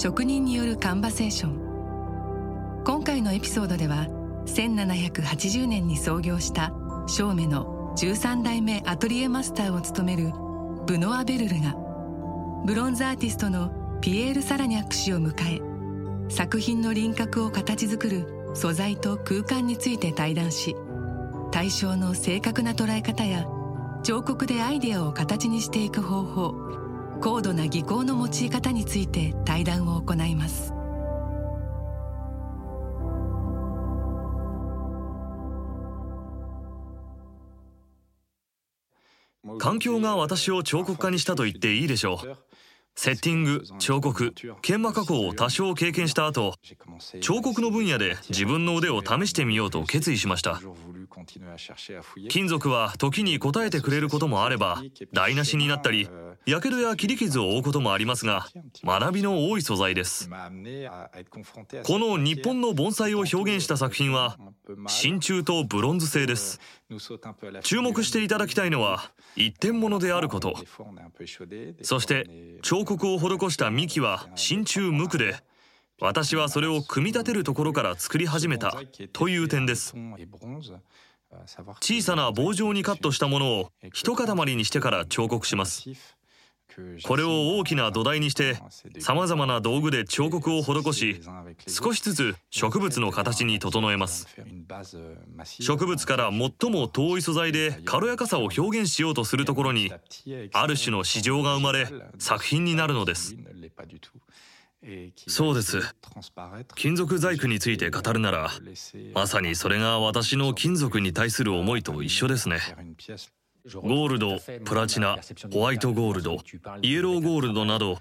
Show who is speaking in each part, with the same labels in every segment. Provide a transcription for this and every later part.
Speaker 1: 職人によるカンバセーション。今回のエピソードでは1780年に創業した照明の13代目アトリエマスターを務めるブノア・ベルルがブロンズアーティストのピエール・サラニャック氏を迎え作品の輪郭を形作る素材と空間について対談し対象の正確な捉え方や彫刻でアイデアを形にしていく方法高度な技巧の用い方について対談を行います。
Speaker 2: 環境が私を彫刻家にしたと言っていいでしょう。セッティング彫刻研磨加工を多少経験した後彫刻の分野で自分の腕を試してみようと決意しました。金属は時に応えてくれることもあれば台無しになったりやけどや切り傷を負うこともありますが学びの多い素材です。この日本の盆栽を表現した作品は真鍮とブロンズ製です。注目していただきたいのは一点物であること。そして彫刻を施した幹は真鍮無垢で私はそれを組み立てるところから作り始めたという点です。小さな棒状にカットしたものを一塊にしてから彫刻します。これを大きな土台にして様々な道具で彫刻を施し少しずつ植物の形に整えます。植物から最も遠い素材で軽やかさを表現しようとするところにある種の市場が生まれ作品になるのです。そうです。金属細工について語るならまさにそれが私の金属に対する思いと一緒ですね。ゴールドプラチナホワイトゴールドイエローゴールドなど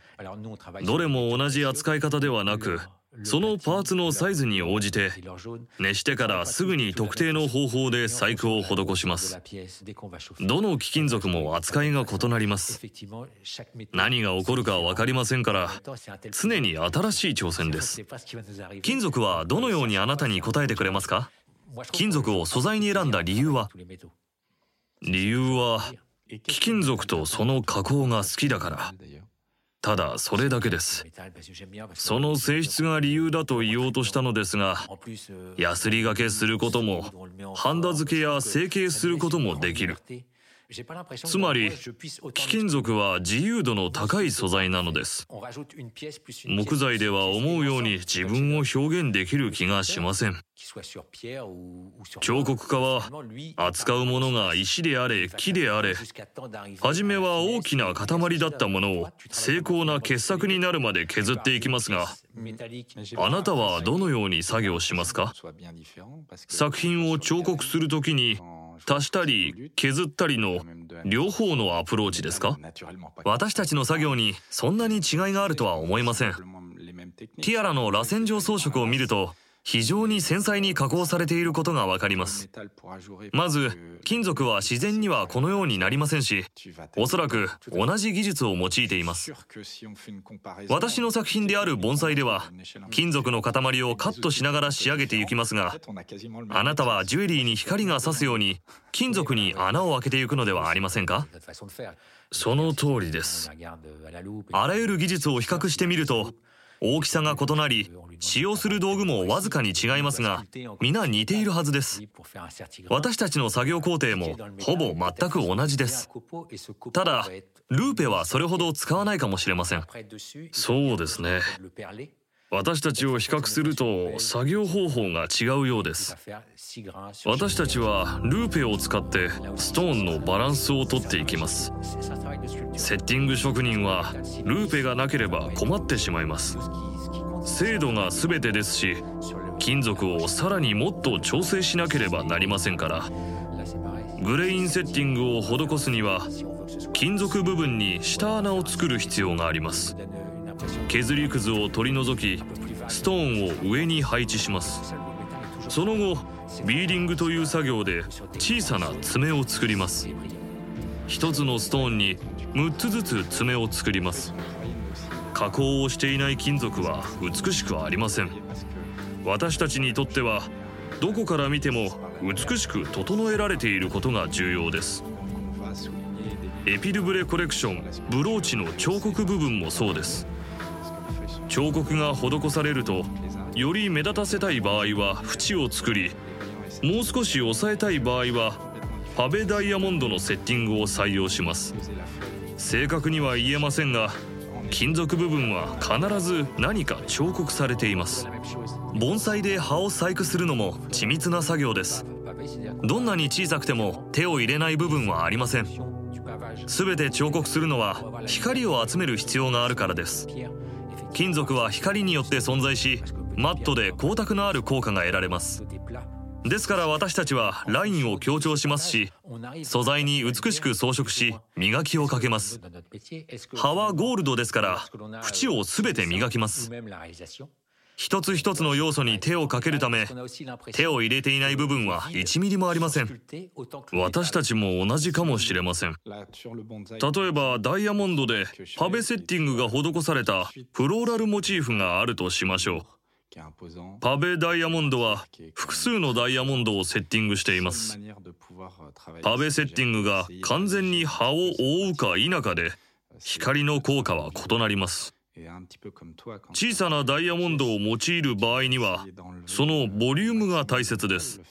Speaker 2: どれも同じ扱い方ではなくそのパーツのサイズに応じて熱してからすぐに特定の方法で細工を施します。どの貴金属も扱いが異なります。何が起こるか分かりませんから常に新しい挑戦です。金属はどのようにあなたに答えてくれますか？金属を素材に選んだ理由は？理由は貴金属とその加工が好きだから。ただそれだけです。その性質が理由だと言おうとしたのですがヤスリがけすることもハンダ付けや成形することもできる。つまり貴金属は自由度の高い素材なのです木材では思うように自分を表現できる気がしません彫刻家は扱うものが石であれ木であれ初めは大きな塊だったものを精巧な傑作になるまで削っていきますがあなたはどのように作業しますか作品を彫刻するときに足したり削ったりの両方のアプローチですか？私たちの作業にそんなに違いがあるとは思いません。ティアラの螺旋状装飾を見ると非常に繊細に加工されていることがわかります。まず金属は自然にはこのようになりませんしおそらく同じ技術を用いています。私の作品である盆栽では金属の塊をカットしながら仕上げていきますがあなたはジュエリーに光が差すように金属に穴を開けていくのではありませんか？その通りです。あらゆる技術を比較してみると大きさが異なり使用する道具もわずかに違いますが皆似ているはずです。私たちの作業工程もほぼ全く同じです。ただルーペはそれほど使わないかもしれません。そうですね。私たちを比較すると作業方法が違うようです。私たちはルーペを使ってストーンのバランスをとっていきます。セッティング職人はルーペがなければ困ってしまいます。精度が全てですし金属をさらにもっと調整しなければなりませんから。グレインセッティングを施すには金属部分に下穴を作る必要があります。削りくずを取り除きストーンを上に配置します。その後ビーディングという作業で小さな爪を作ります。一つのストーンに6つずつ爪を作ります。加工をしていない金属は美しくありません。私たちにとってはどこから見ても美しく整えられていることが重要です。エピルブレコレクションブローチの彫刻部分もそうです。彫刻が施されるとより目立たせたい場合は縁を作りもう少し抑えたい場合はパベダイヤモンドのセッティングを採用します。正確には言えませんが金属部分は必ず何か彫刻されています。盆栽で葉を細工するのも緻密な作業です。どんなに小さくても手を入れない部分はありません。全て彫刻するのは光を集める必要があるからです。金属は光によって存在しマットで光沢のある効果が得られます。ですから私たちはラインを強調しますし素材に美しく装飾し磨きをかけます。葉はゴールドですから縁を全て磨きます。一つ一つの要素に手をかけるため手を入れていない部分は1ミリもありません。私たちも同じかもしれません。例えばダイヤモンドでパベセッティングが施されたフローラルモチーフがあるとしましょう。パベダイヤモンドは複数のダイヤモンドをセッティングしています。パベセッティングが完全に葉を覆うか否かで光の効果は異なります。小さなダイヤモンドを用いる場合にはそのボリュームが大切です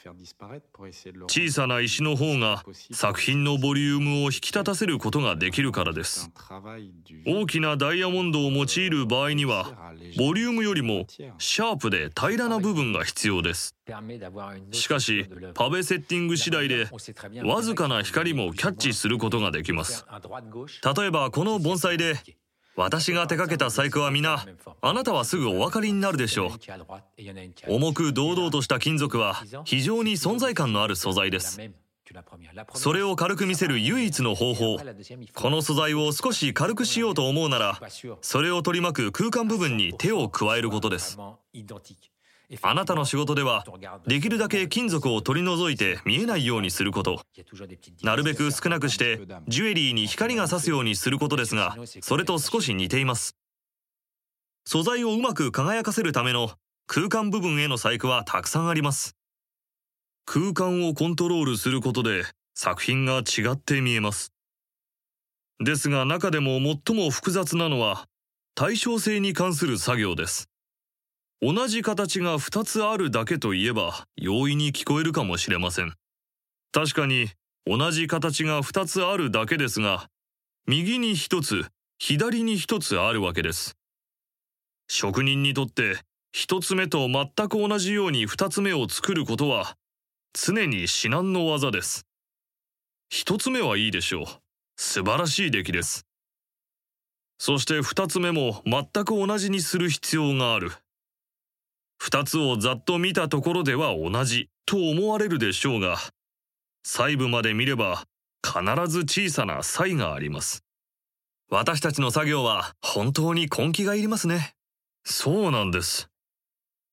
Speaker 2: 小さな石の方が作品のボリュームを引き立たせることができるからです大きなダイヤモンドを用いる場合にはボリュームよりもシャープで平らな部分が必要ですしかしパベセッティング次第でわずかな光もキャッチすることができます例えばこの盆栽で私が手掛けた細工は皆あなたはすぐお分かりになるでしょう。重く堂々とした金属は非常に存在感のある素材です。それを軽く見せる唯一の方法。この素材を少し軽くしようと思うならそれを取り巻く空間部分に手を加えることです。あなたの仕事ではできるだけ金属を取り除いて見えないようにすること。なるべく少なくしてジュエリーに光が差すようにすることですがそれと少し似ています。素材をうまく輝かせるための空間部分への細工はたくさんあります。空間をコントロールすることで作品が違って見えます。ですが中でも最も複雑なのは対称性に関する作業です。同じ形が2つあるだけといえば容易に聞こえるかもしれません。確かに同じ形が2つあるだけですが右に1つ左に1つあるわけです。職人にとって1つ目と全く同じように2つ目を作ることは常に至難の技です。1つ目はいいでしょう。素晴らしい出来です。そして2つ目も全く同じにする必要がある。2つをざっと見たところでは同じと思われるでしょうが細部まで見れば必ず小さな差異があります。私たちの作業は本当に根気がいりますね。そうなんです。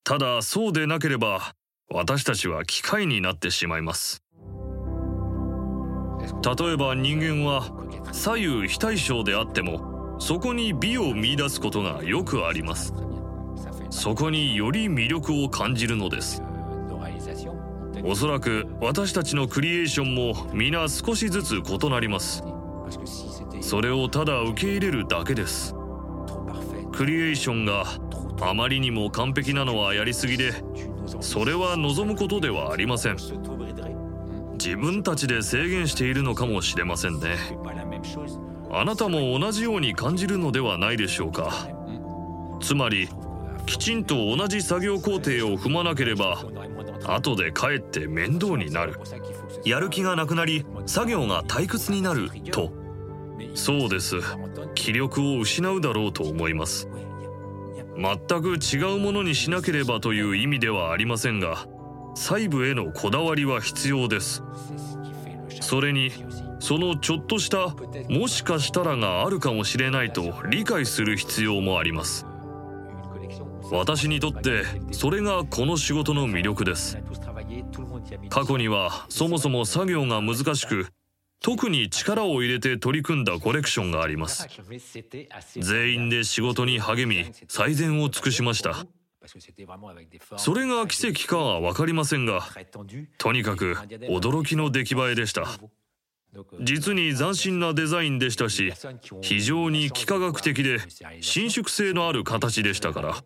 Speaker 2: ただそうでなければ私たちは機械になってしまいます。例えば人間は左右非対称であってもそこに美を見出すことがよくあります。そこにより魅力を感じるのです。おそらく私たちのクリエーションも皆少しずつ異なります。それをただ受け入れるだけです。クリエーションがあまりにも完璧なのはやりすぎでそれは望むことではありません。自分たちで制限しているのかもしれませんね。あなたも同じように感じるのではないでしょうか。つまりきちんと同じ作業工程を踏まなければ後でかえって面倒になる。やる気がなくなり作業が退屈になると。そうです。気力を失うだろうと思います。全く違うものにしなければという意味ではありませんが細部へのこだわりは必要です。それにそのちょっとしたもしかしたらがあるかもしれないと理解する必要もあります。私にとってそれがこの仕事の魅力です。過去にはそもそも作業が難しく特に力を入れて取り組んだコレクションがあります。全員で仕事に励み最善を尽くしました。それが奇跡かは分かりませんがとにかく驚きの出来栄えでした。実に斬新なデザインでしたし非常に幾何学的で伸縮性のある形でしたから。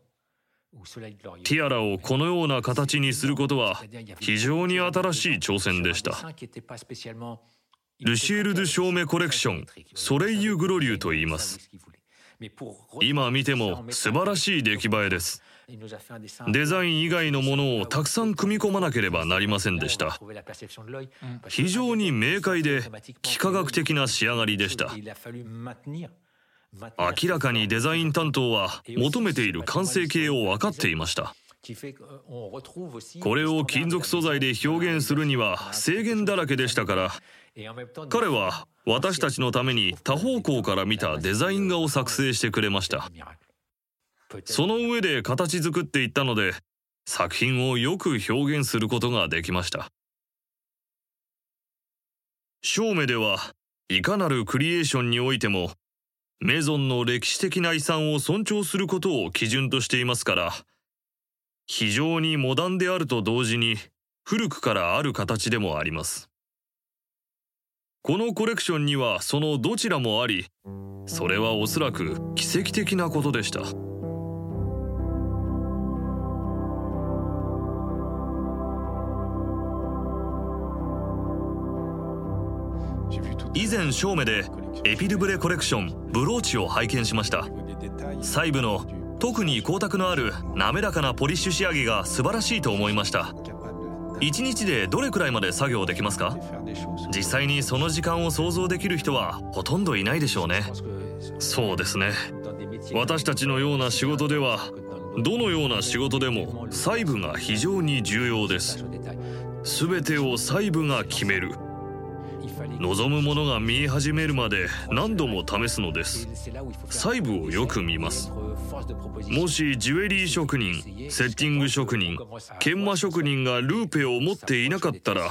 Speaker 2: ティアラをこのような形にすることは非常に新しい挑戦でした。ルシエル・ドゥ・ショーメコレクションソレイユ・グロリューと言います今見ても素晴らしい出来栄えですデザイン以外のものをたくさん組み込まなければなりませんでした。非常に明快で幾何学的な仕上がりでした明らかにデザイン担当は求めている完成形を分かっていました。これを金属素材で表現するには制限だらけでしたから彼は私たちのために多方向から見たデザイン画を作成してくれました。その上で形作っていったので作品をよく表現することができました。正面ではいかなるクリエーションにおいてもメゾンの歴史的な遺産を尊重することを基準としていますから非常にモダンであると同時に古くからある形でもあります。このコレクションにはそのどちらもありそれはおそらく奇跡的なことでした。以前正面でエピルブレコレクションブローチを拝見しました。細部の特に光沢のある滑らかなポリッシュ仕上げが素晴らしいと思いました。1日でどれくらいまで作業できますか？実際にその時間を想像できる人はほとんどいないでしょうね。そうですね。私たちのような仕事ではどのような仕事でも細部が非常に重要です。全てを細部が決める。望むものが見え始めるまで何度も試すのです。細部をよく見ます。もしジュエリー職人セッティング職人研磨職人がルーペを持っていなかったら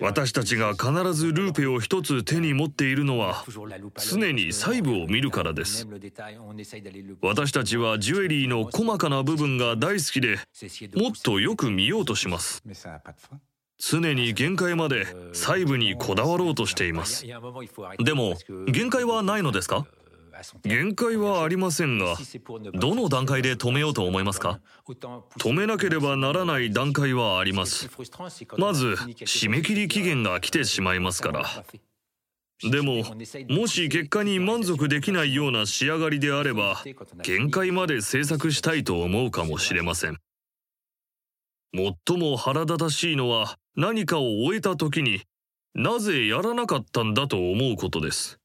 Speaker 2: 私たちが必ずルーペを一つ手に持っているのは常に細部を見るからです。私たちはジュエリーの細かな部分が大好きでもっとよく見ようとします。常に限界まで細部にこだわろうとしています。でも限界はないのですか？限界はありませんがどの段階で止めようと思いますか？止めなければならない段階はあります。まず締め切り期限が来てしまいますから。でももし結果に満足できないような仕上がりであれば限界まで制作したいと思うかもしれません。最も腹立たしいのは何かを終えた時になぜやらなかったんだと思うことです。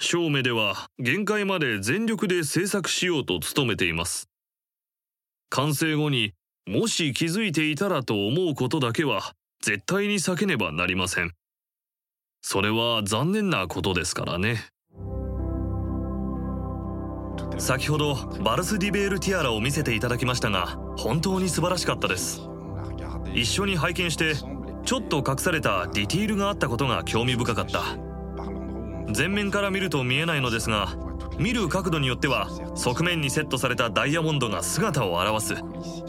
Speaker 2: 正目では限界まで全力で制作しようと努めています。完成後にもし気づいていたらと思うことだけは絶対に避けねばなりません。それは残念なことですからね。先ほどバルス・ディベール・ティアラを見せていただきましたが本当に素晴らしかったです。一緒に拝見してちょっと隠されたディティールがあったことが興味深かった。前面から見ると見えないのですが見る角度によっては側面にセットされたダイヤモンドが姿を現す。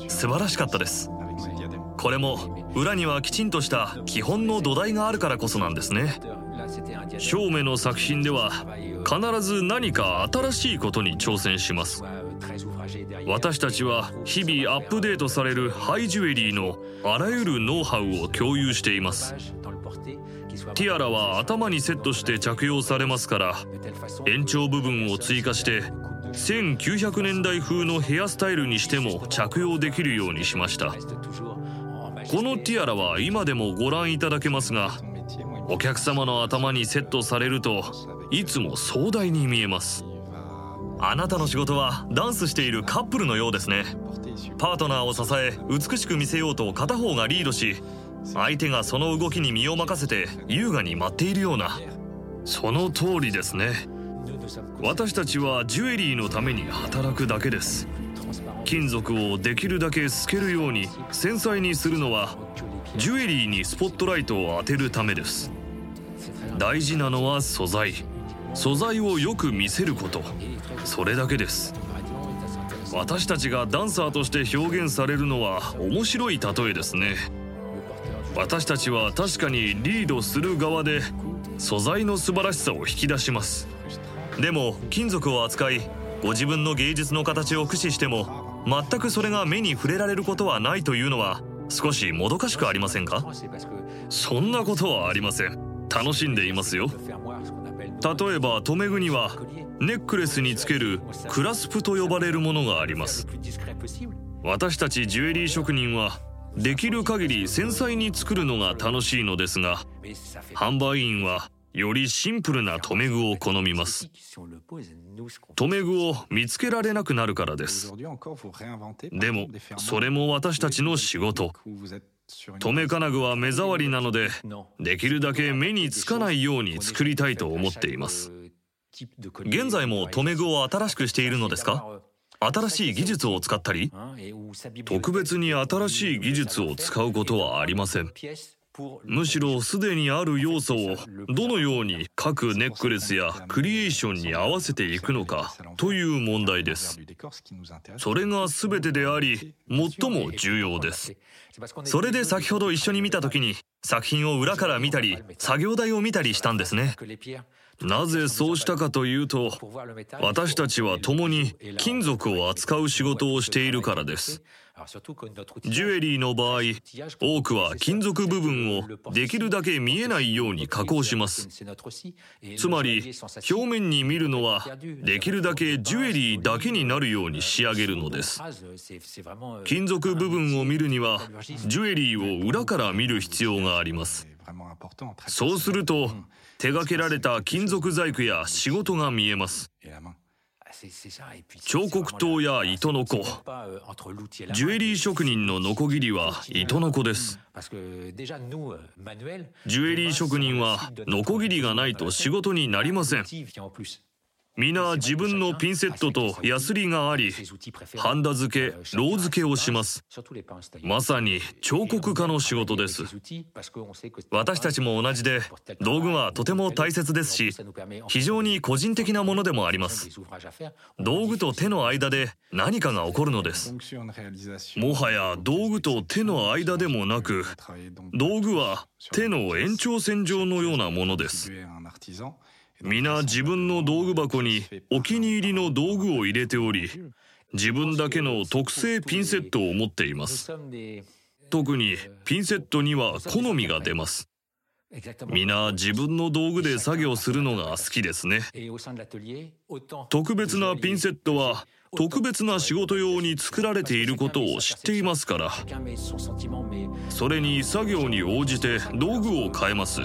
Speaker 2: 素晴らしかったです。これも裏にはきちんとした基本の土台があるからこそなんですね。正面の作品では必ず何か新しいことに挑戦します。私たちは日々アップデートされるハイジュエリーのあらゆるノウハウを共有しています。ティアラは頭にセットして着用されますから延長部分を追加して1900年代風のヘアスタイルにしても着用できるようにしました。このティアラは今でもご覧いただけますがお客様の頭にセットされるといつも壮大に見えます。あなたの仕事はダンスしているカップルのようですね。パートナーを支え美しく見せようと片方がリードし相手がその動きに身を任せて優雅に舞っているようなその通りですね。私たちはジュエリーのために働くだけです。金属をできるだけ透けるように繊細にするのはジュエリーにスポットライトを当てるためです。大事なのは素材。素材をよく見せること。それだけです。私たちがダンサーとして表現されるのは面白い例えですね。私たちは確かにリードする側で素材の素晴らしさを引き出します。でも金属を扱いご自分の芸術の形を駆使しても全くそれが目に触れられることはないというのは少しもどかしくありませんか？そんなことはありません。楽しんでいますよ。例えば留め具にはネックレスにつけるクラスプと呼ばれるものがあります。私たちジュエリー職人はできる限り繊細に作るのが楽しいのですが販売員はよりシンプルな留め具を好みます。留め具を見つけられなくなるからです。でもそれも私たちの仕事。留め金具は目障りなのでできるだけ目につかないように作りたいと思っています。現在も留め具を新しくしているのですか？新しい技術を使ったり特別に新しい技術を使うことはありません。むしろすでにある要素をどのように各ネックレスやクリエーションに合わせていくのかという問題です。それが全てであり最も重要です。それで先ほど一緒に見た時に作品を裏から見たり作業台を見たりしたんですね。なぜそうしたかというと私たちは共に金属を扱う仕事をしているからです。ジュエリーの場合多くは金属部分をできるだけ見えないように加工します。つまり表面に見るのはできるだけジュエリーだけになるように仕上げるのです。金属部分を見るにはジュエリーを裏から見る必要があります。そうすると手掛けられた金属細工や仕事が見えます。彫刻刀や糸のこジュエリー職人のノコギリは糸のこです。ジュエリー職人はノコギリがないと仕事になりません皆自分のピンセットとヤスリがありハンダ付けロー付けをします。まさに彫刻家の仕事です。私たちも同じで道具はとても大切ですし非常に個人的なものでもあります。道具と手の間で何かが起こるのです。もはや道具と手の間でもなく道具は手の延長線上のようなものです。皆自分の道具箱にお気に入りの道具を入れており自分だけの特製ピンセットを持っています。特にピンセットには好みが出ます。皆自分の道具で作業するのが好きですね。特別なピンセットは特別な仕事用に作られていることを知っていますからそれに作業に応じて道具を変えます。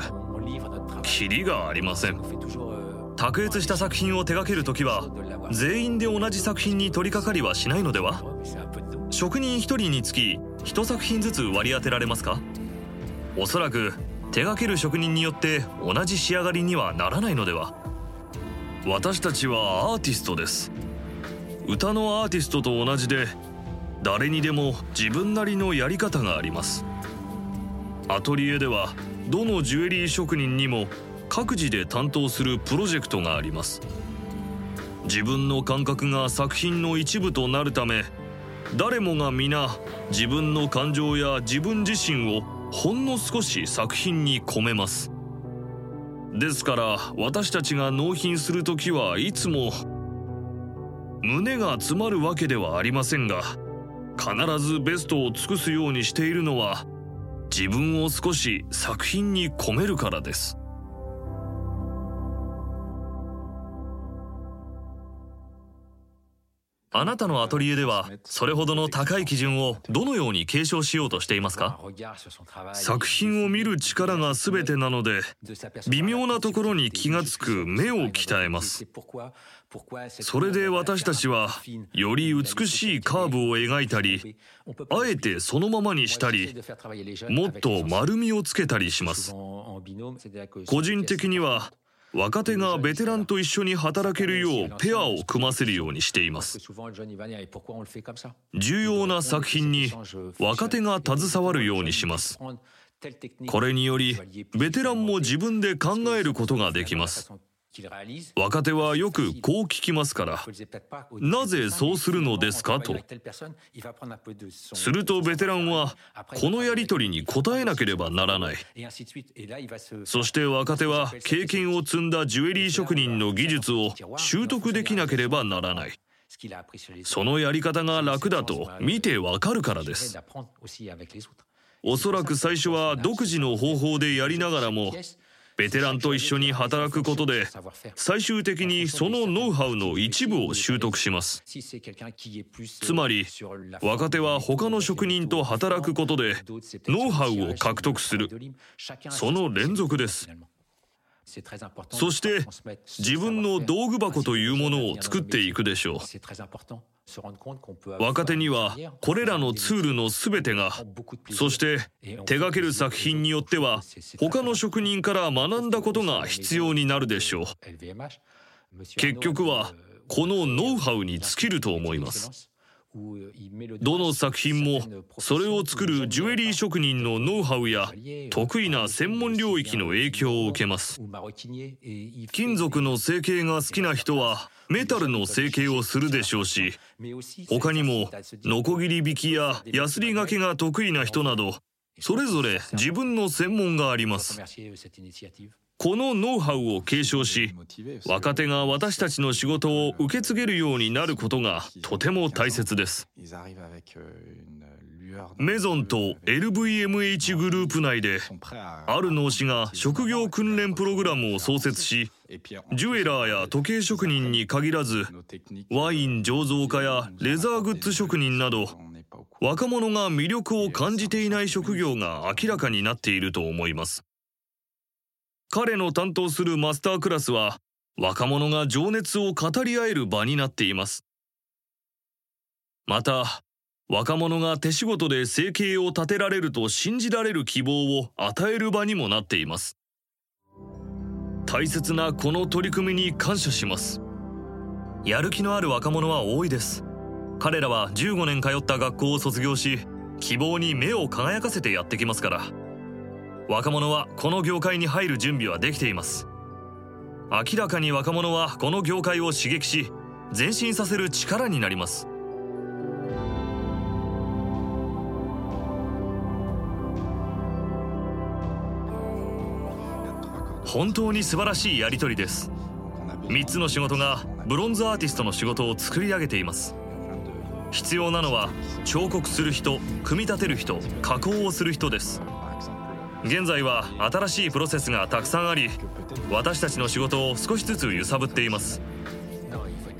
Speaker 2: キリがありません。卓越した作品を手掛ける時は全員で同じ作品に取り掛かりはしないのでは？職人1人につき1作品ずつ割り当てられますか？おそらく手掛ける職人によって同じ仕上がりにはならないのでは？私たちはアーティストです。歌のアーティストと同じで誰にでも自分なりのやり方があります。アトリエではどのジュエリー職人にも各自で担当するプロジェクトがあります。自分の感覚が作品の一部となるため誰もが皆自分の感情や自分自身をほんの少し作品に込めます。ですから私たちが納品する時はいつも胸が詰まるわけではありませんが必ずベストを尽くすようにしているのは自分を少し作品に込めるからです。あなたのアトリエではそれほどの高い基準をどのように継承しようとしていますか？作品を見る力が全てなので微妙なところに気がつく目を鍛えます。それで私たちはより美しいカーブを描いたりあえてそのままにしたりもっと丸みをつけたりします。個人的には若手がベテランと一緒に働けるようペアを組ませるようにしています。重要な作品に若手が携わるようにします。これによりベテランも自分で考えることができます。若手はよくこう聞きますからなぜそうするのですかとするとベテランはこのやり取りに答えなければならないそして若手は経験を積んだジュエリー職人の技術を習得できなければならないそのやり方が楽だと見てわかるからですおそらく最初は独自の方法でやりながらもベテランと一緒に働くことで最終的にそのノウハウの一部を習得します。つまり若手は他の職人と働くことでノウハウを獲得する。その連続です。そして自分の道具箱というものを作っていくでしょう。若手にはこれらのツールの全てがそして手掛ける作品によっては他の職人から学んだことが必要になるでしょう結局はこのノウハウに尽きると思いますどの作品もそれを作るジュエリー職人のノウハウや得意な専門領域の影響を受けます。金属の成形が好きな人はメタルの成形をするでしょうし他にもノコギリ引きやヤスリがけが得意な人などそれぞれ自分の専門があります。このノウハウを継承し若手が私たちの仕事を受け継げるようになることがとても大切です。メゾンと LVMH グループ内である農師が職業訓練プログラムを創設しジュエラーや時計職人に限らずワイン醸造家やレザーグッズ職人など若者が魅力を感じていない職業が明らかになっていると思います彼の担当するマスタークラスは若者が情熱を語り合える場になっています。また若者が手仕事で生計を立てられると信じられる希望を与える場にもなっています。大切なこの取り組みに感謝します。やる気のある若者は多いです。彼らは15年通った学校を卒業し希望に目を輝かせてやってきますから。若者はこの業界に入る準備はできています。明らかに若者はこの業界を刺激し前進させる力になります。本当に素晴らしいやり取りです。3つの仕事がブロンズアーティストの仕事を作り上げています。必要なのは彫刻する人組み立てる人加工をする人です。現在は新しいプロセスがたくさんあり私たちの仕事を少しずつ揺さぶっています。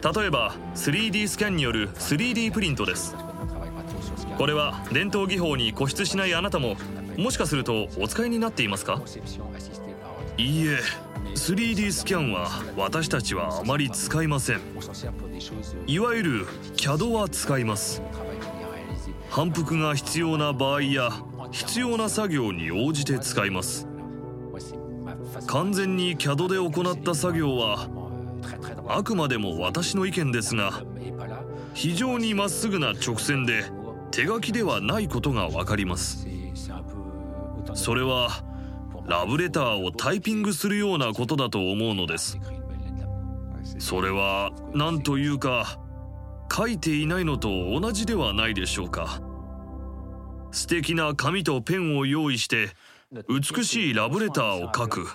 Speaker 2: 例えば 3D スキャンによる 3D プリントです。これは伝統技法に固執しないあなたももしかするとお使いになっていますか？いいえ 3D スキャンは私たちはあまり使いません。いわゆる CAD は使います。反復が必要な場合や必要な作業に応じて使います。完全に CAD で行った作業はあくまでも私の意見ですが非常にまっすぐな直線で手書きではないことが分かります。それはラブレターをタイピングするようなことだと思うのです。それは何というか書いていないのと同じではないでしょうか。素敵な紙とペンを用意して美しいラブレターを書く。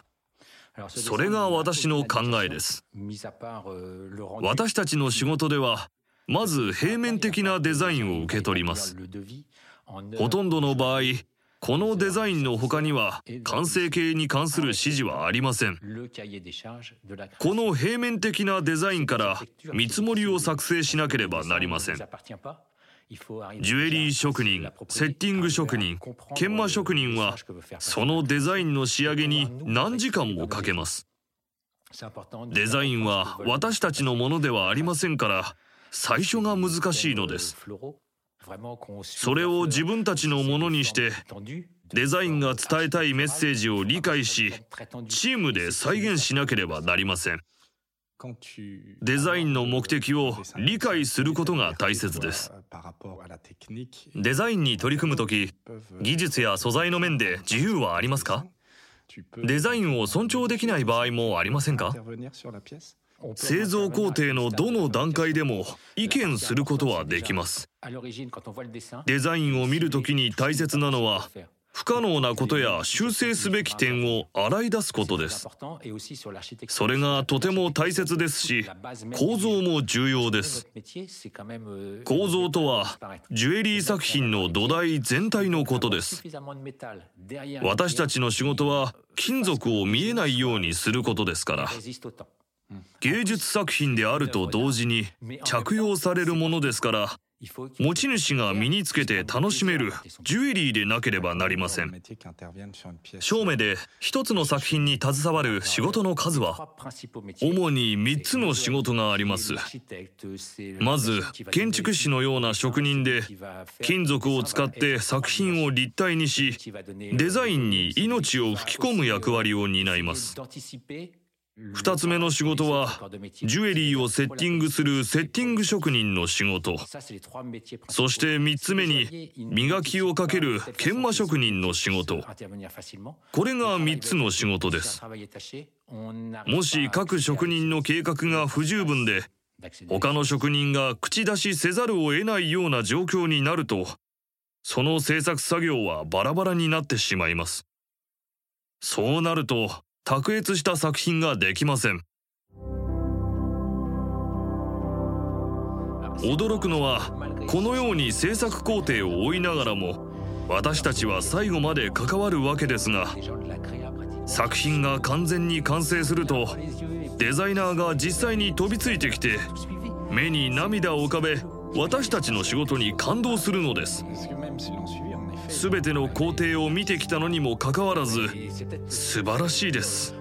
Speaker 2: それが私の考えです。私たちの仕事ではまず平面的なデザインを受け取ります。ほとんどの場合このデザインの他には完成形に関する指示はありません。この平面的なデザインから見積もりを作成しなければなりません。ジュエリー職人セッティング職人研磨職人はそのデザインの仕上げに何時間もかけます。デザインは私たちのものではありませんから最初が難しいのです。それを自分たちのものにしてデザインが伝えたいメッセージを理解しチームで再現しなければなりません。デザインの目的を理解することが大切です。デザインに取り組む時技術や素材の面で自由はありますか？デザインを尊重できない場合もありませんか？製造工程のどの段階でも意見することはできます。デザインを見るときに大切なのは不可能なことや修正すべき点を洗い出すことです。それがとても大切ですし構造も重要です。構造とはジュエリー作品の土台全体のことです。私たちの仕事は金属を見えないようにすることですから。芸術作品であると同時に着用されるものですから持ち主が身につけて楽しめるジュエリーでなければなりません。正面で一つの作品に携わる仕事の数は主に3つの仕事があります。まず建築士のような職人で金属を使って作品を立体にしデザインに命を吹き込む役割を担います。2つ目の仕事はジュエリーをセッティングするセッティング職人の仕事。そして3つ目に磨きをかける研磨職人の仕事。これが3つの仕事です。もし各職人の計画が不十分で他の職人が口出しせざるを得ないような状況になるとその制作作業はバラバラになってしまいます。そうなると卓越した作品ができません。驚くのはこのように制作工程を追いながらも私たちは最後まで関わるわけですが作品が完全に完成するとデザイナーが実際に飛びついてきて目に涙を浮かべ私たちの仕事に感動するのです。全ての工程を見てきたのにもかかわらず素晴らしいです。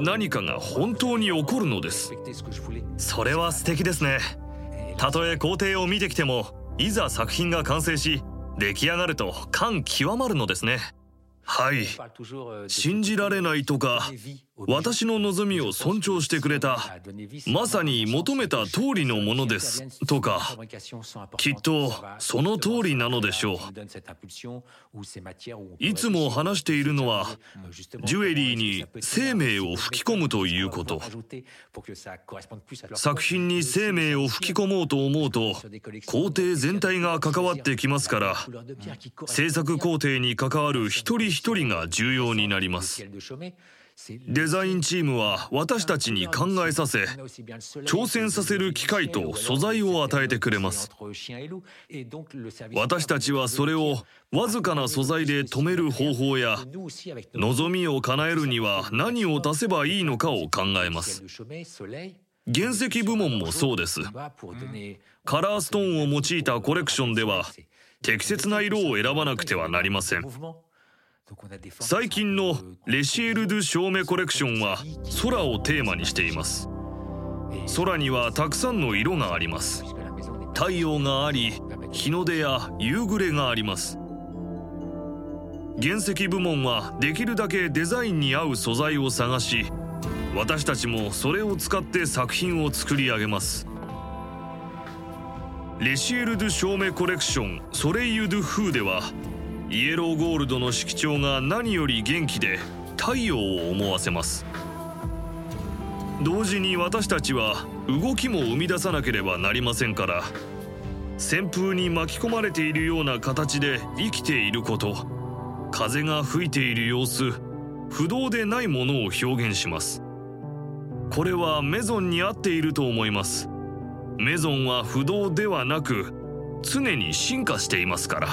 Speaker 2: 何かが本当に起こるのです。それは素敵ですね。たとえ工程を見てきてもいざ作品が完成し出来上がると感極まるのですね。はい。信じられないとか私の望みを尊重してくれたまさに求めた通りのものですとかきっとその通りなのでしょう。いつも話しているのはジュエリーに生命を吹き込むということ。作品に生命を吹き込もうと思うと工程全体が関わってきますから制作工程に関わる一人一人が重要になります。デザインチームは私たちに考えさせ挑戦させる機会と素材を与えてくれます。私たちはそれをわずかな素材で止める方法や望みを叶えるには何を足せばいいのかを考えます。原石部門もそうです。カラーストーンを用いたコレクションでは適切な色を選ばなくてはなりません。最近のレシエル・ドゥ・照明コレクションは空をテーマにしています。空にはたくさんの色があります。太陽があり日の出や夕暮れがあります。原石部門はできるだけデザインに合う素材を探し私たちもそれを使って作品を作り上げます。レシエル・ドゥ・照明コレクションソレイユ・ドゥ・フーではイエローゴールドの色調が何より元気で太陽を思わせます。同時に私たちは動きも生み出さなければなりませんから旋風に巻き込まれているような形で生きていること風が吹いている様子不動でないものを表現します。これはメゾンに合っていると思います。メゾンは不動ではなく常に進化していますから。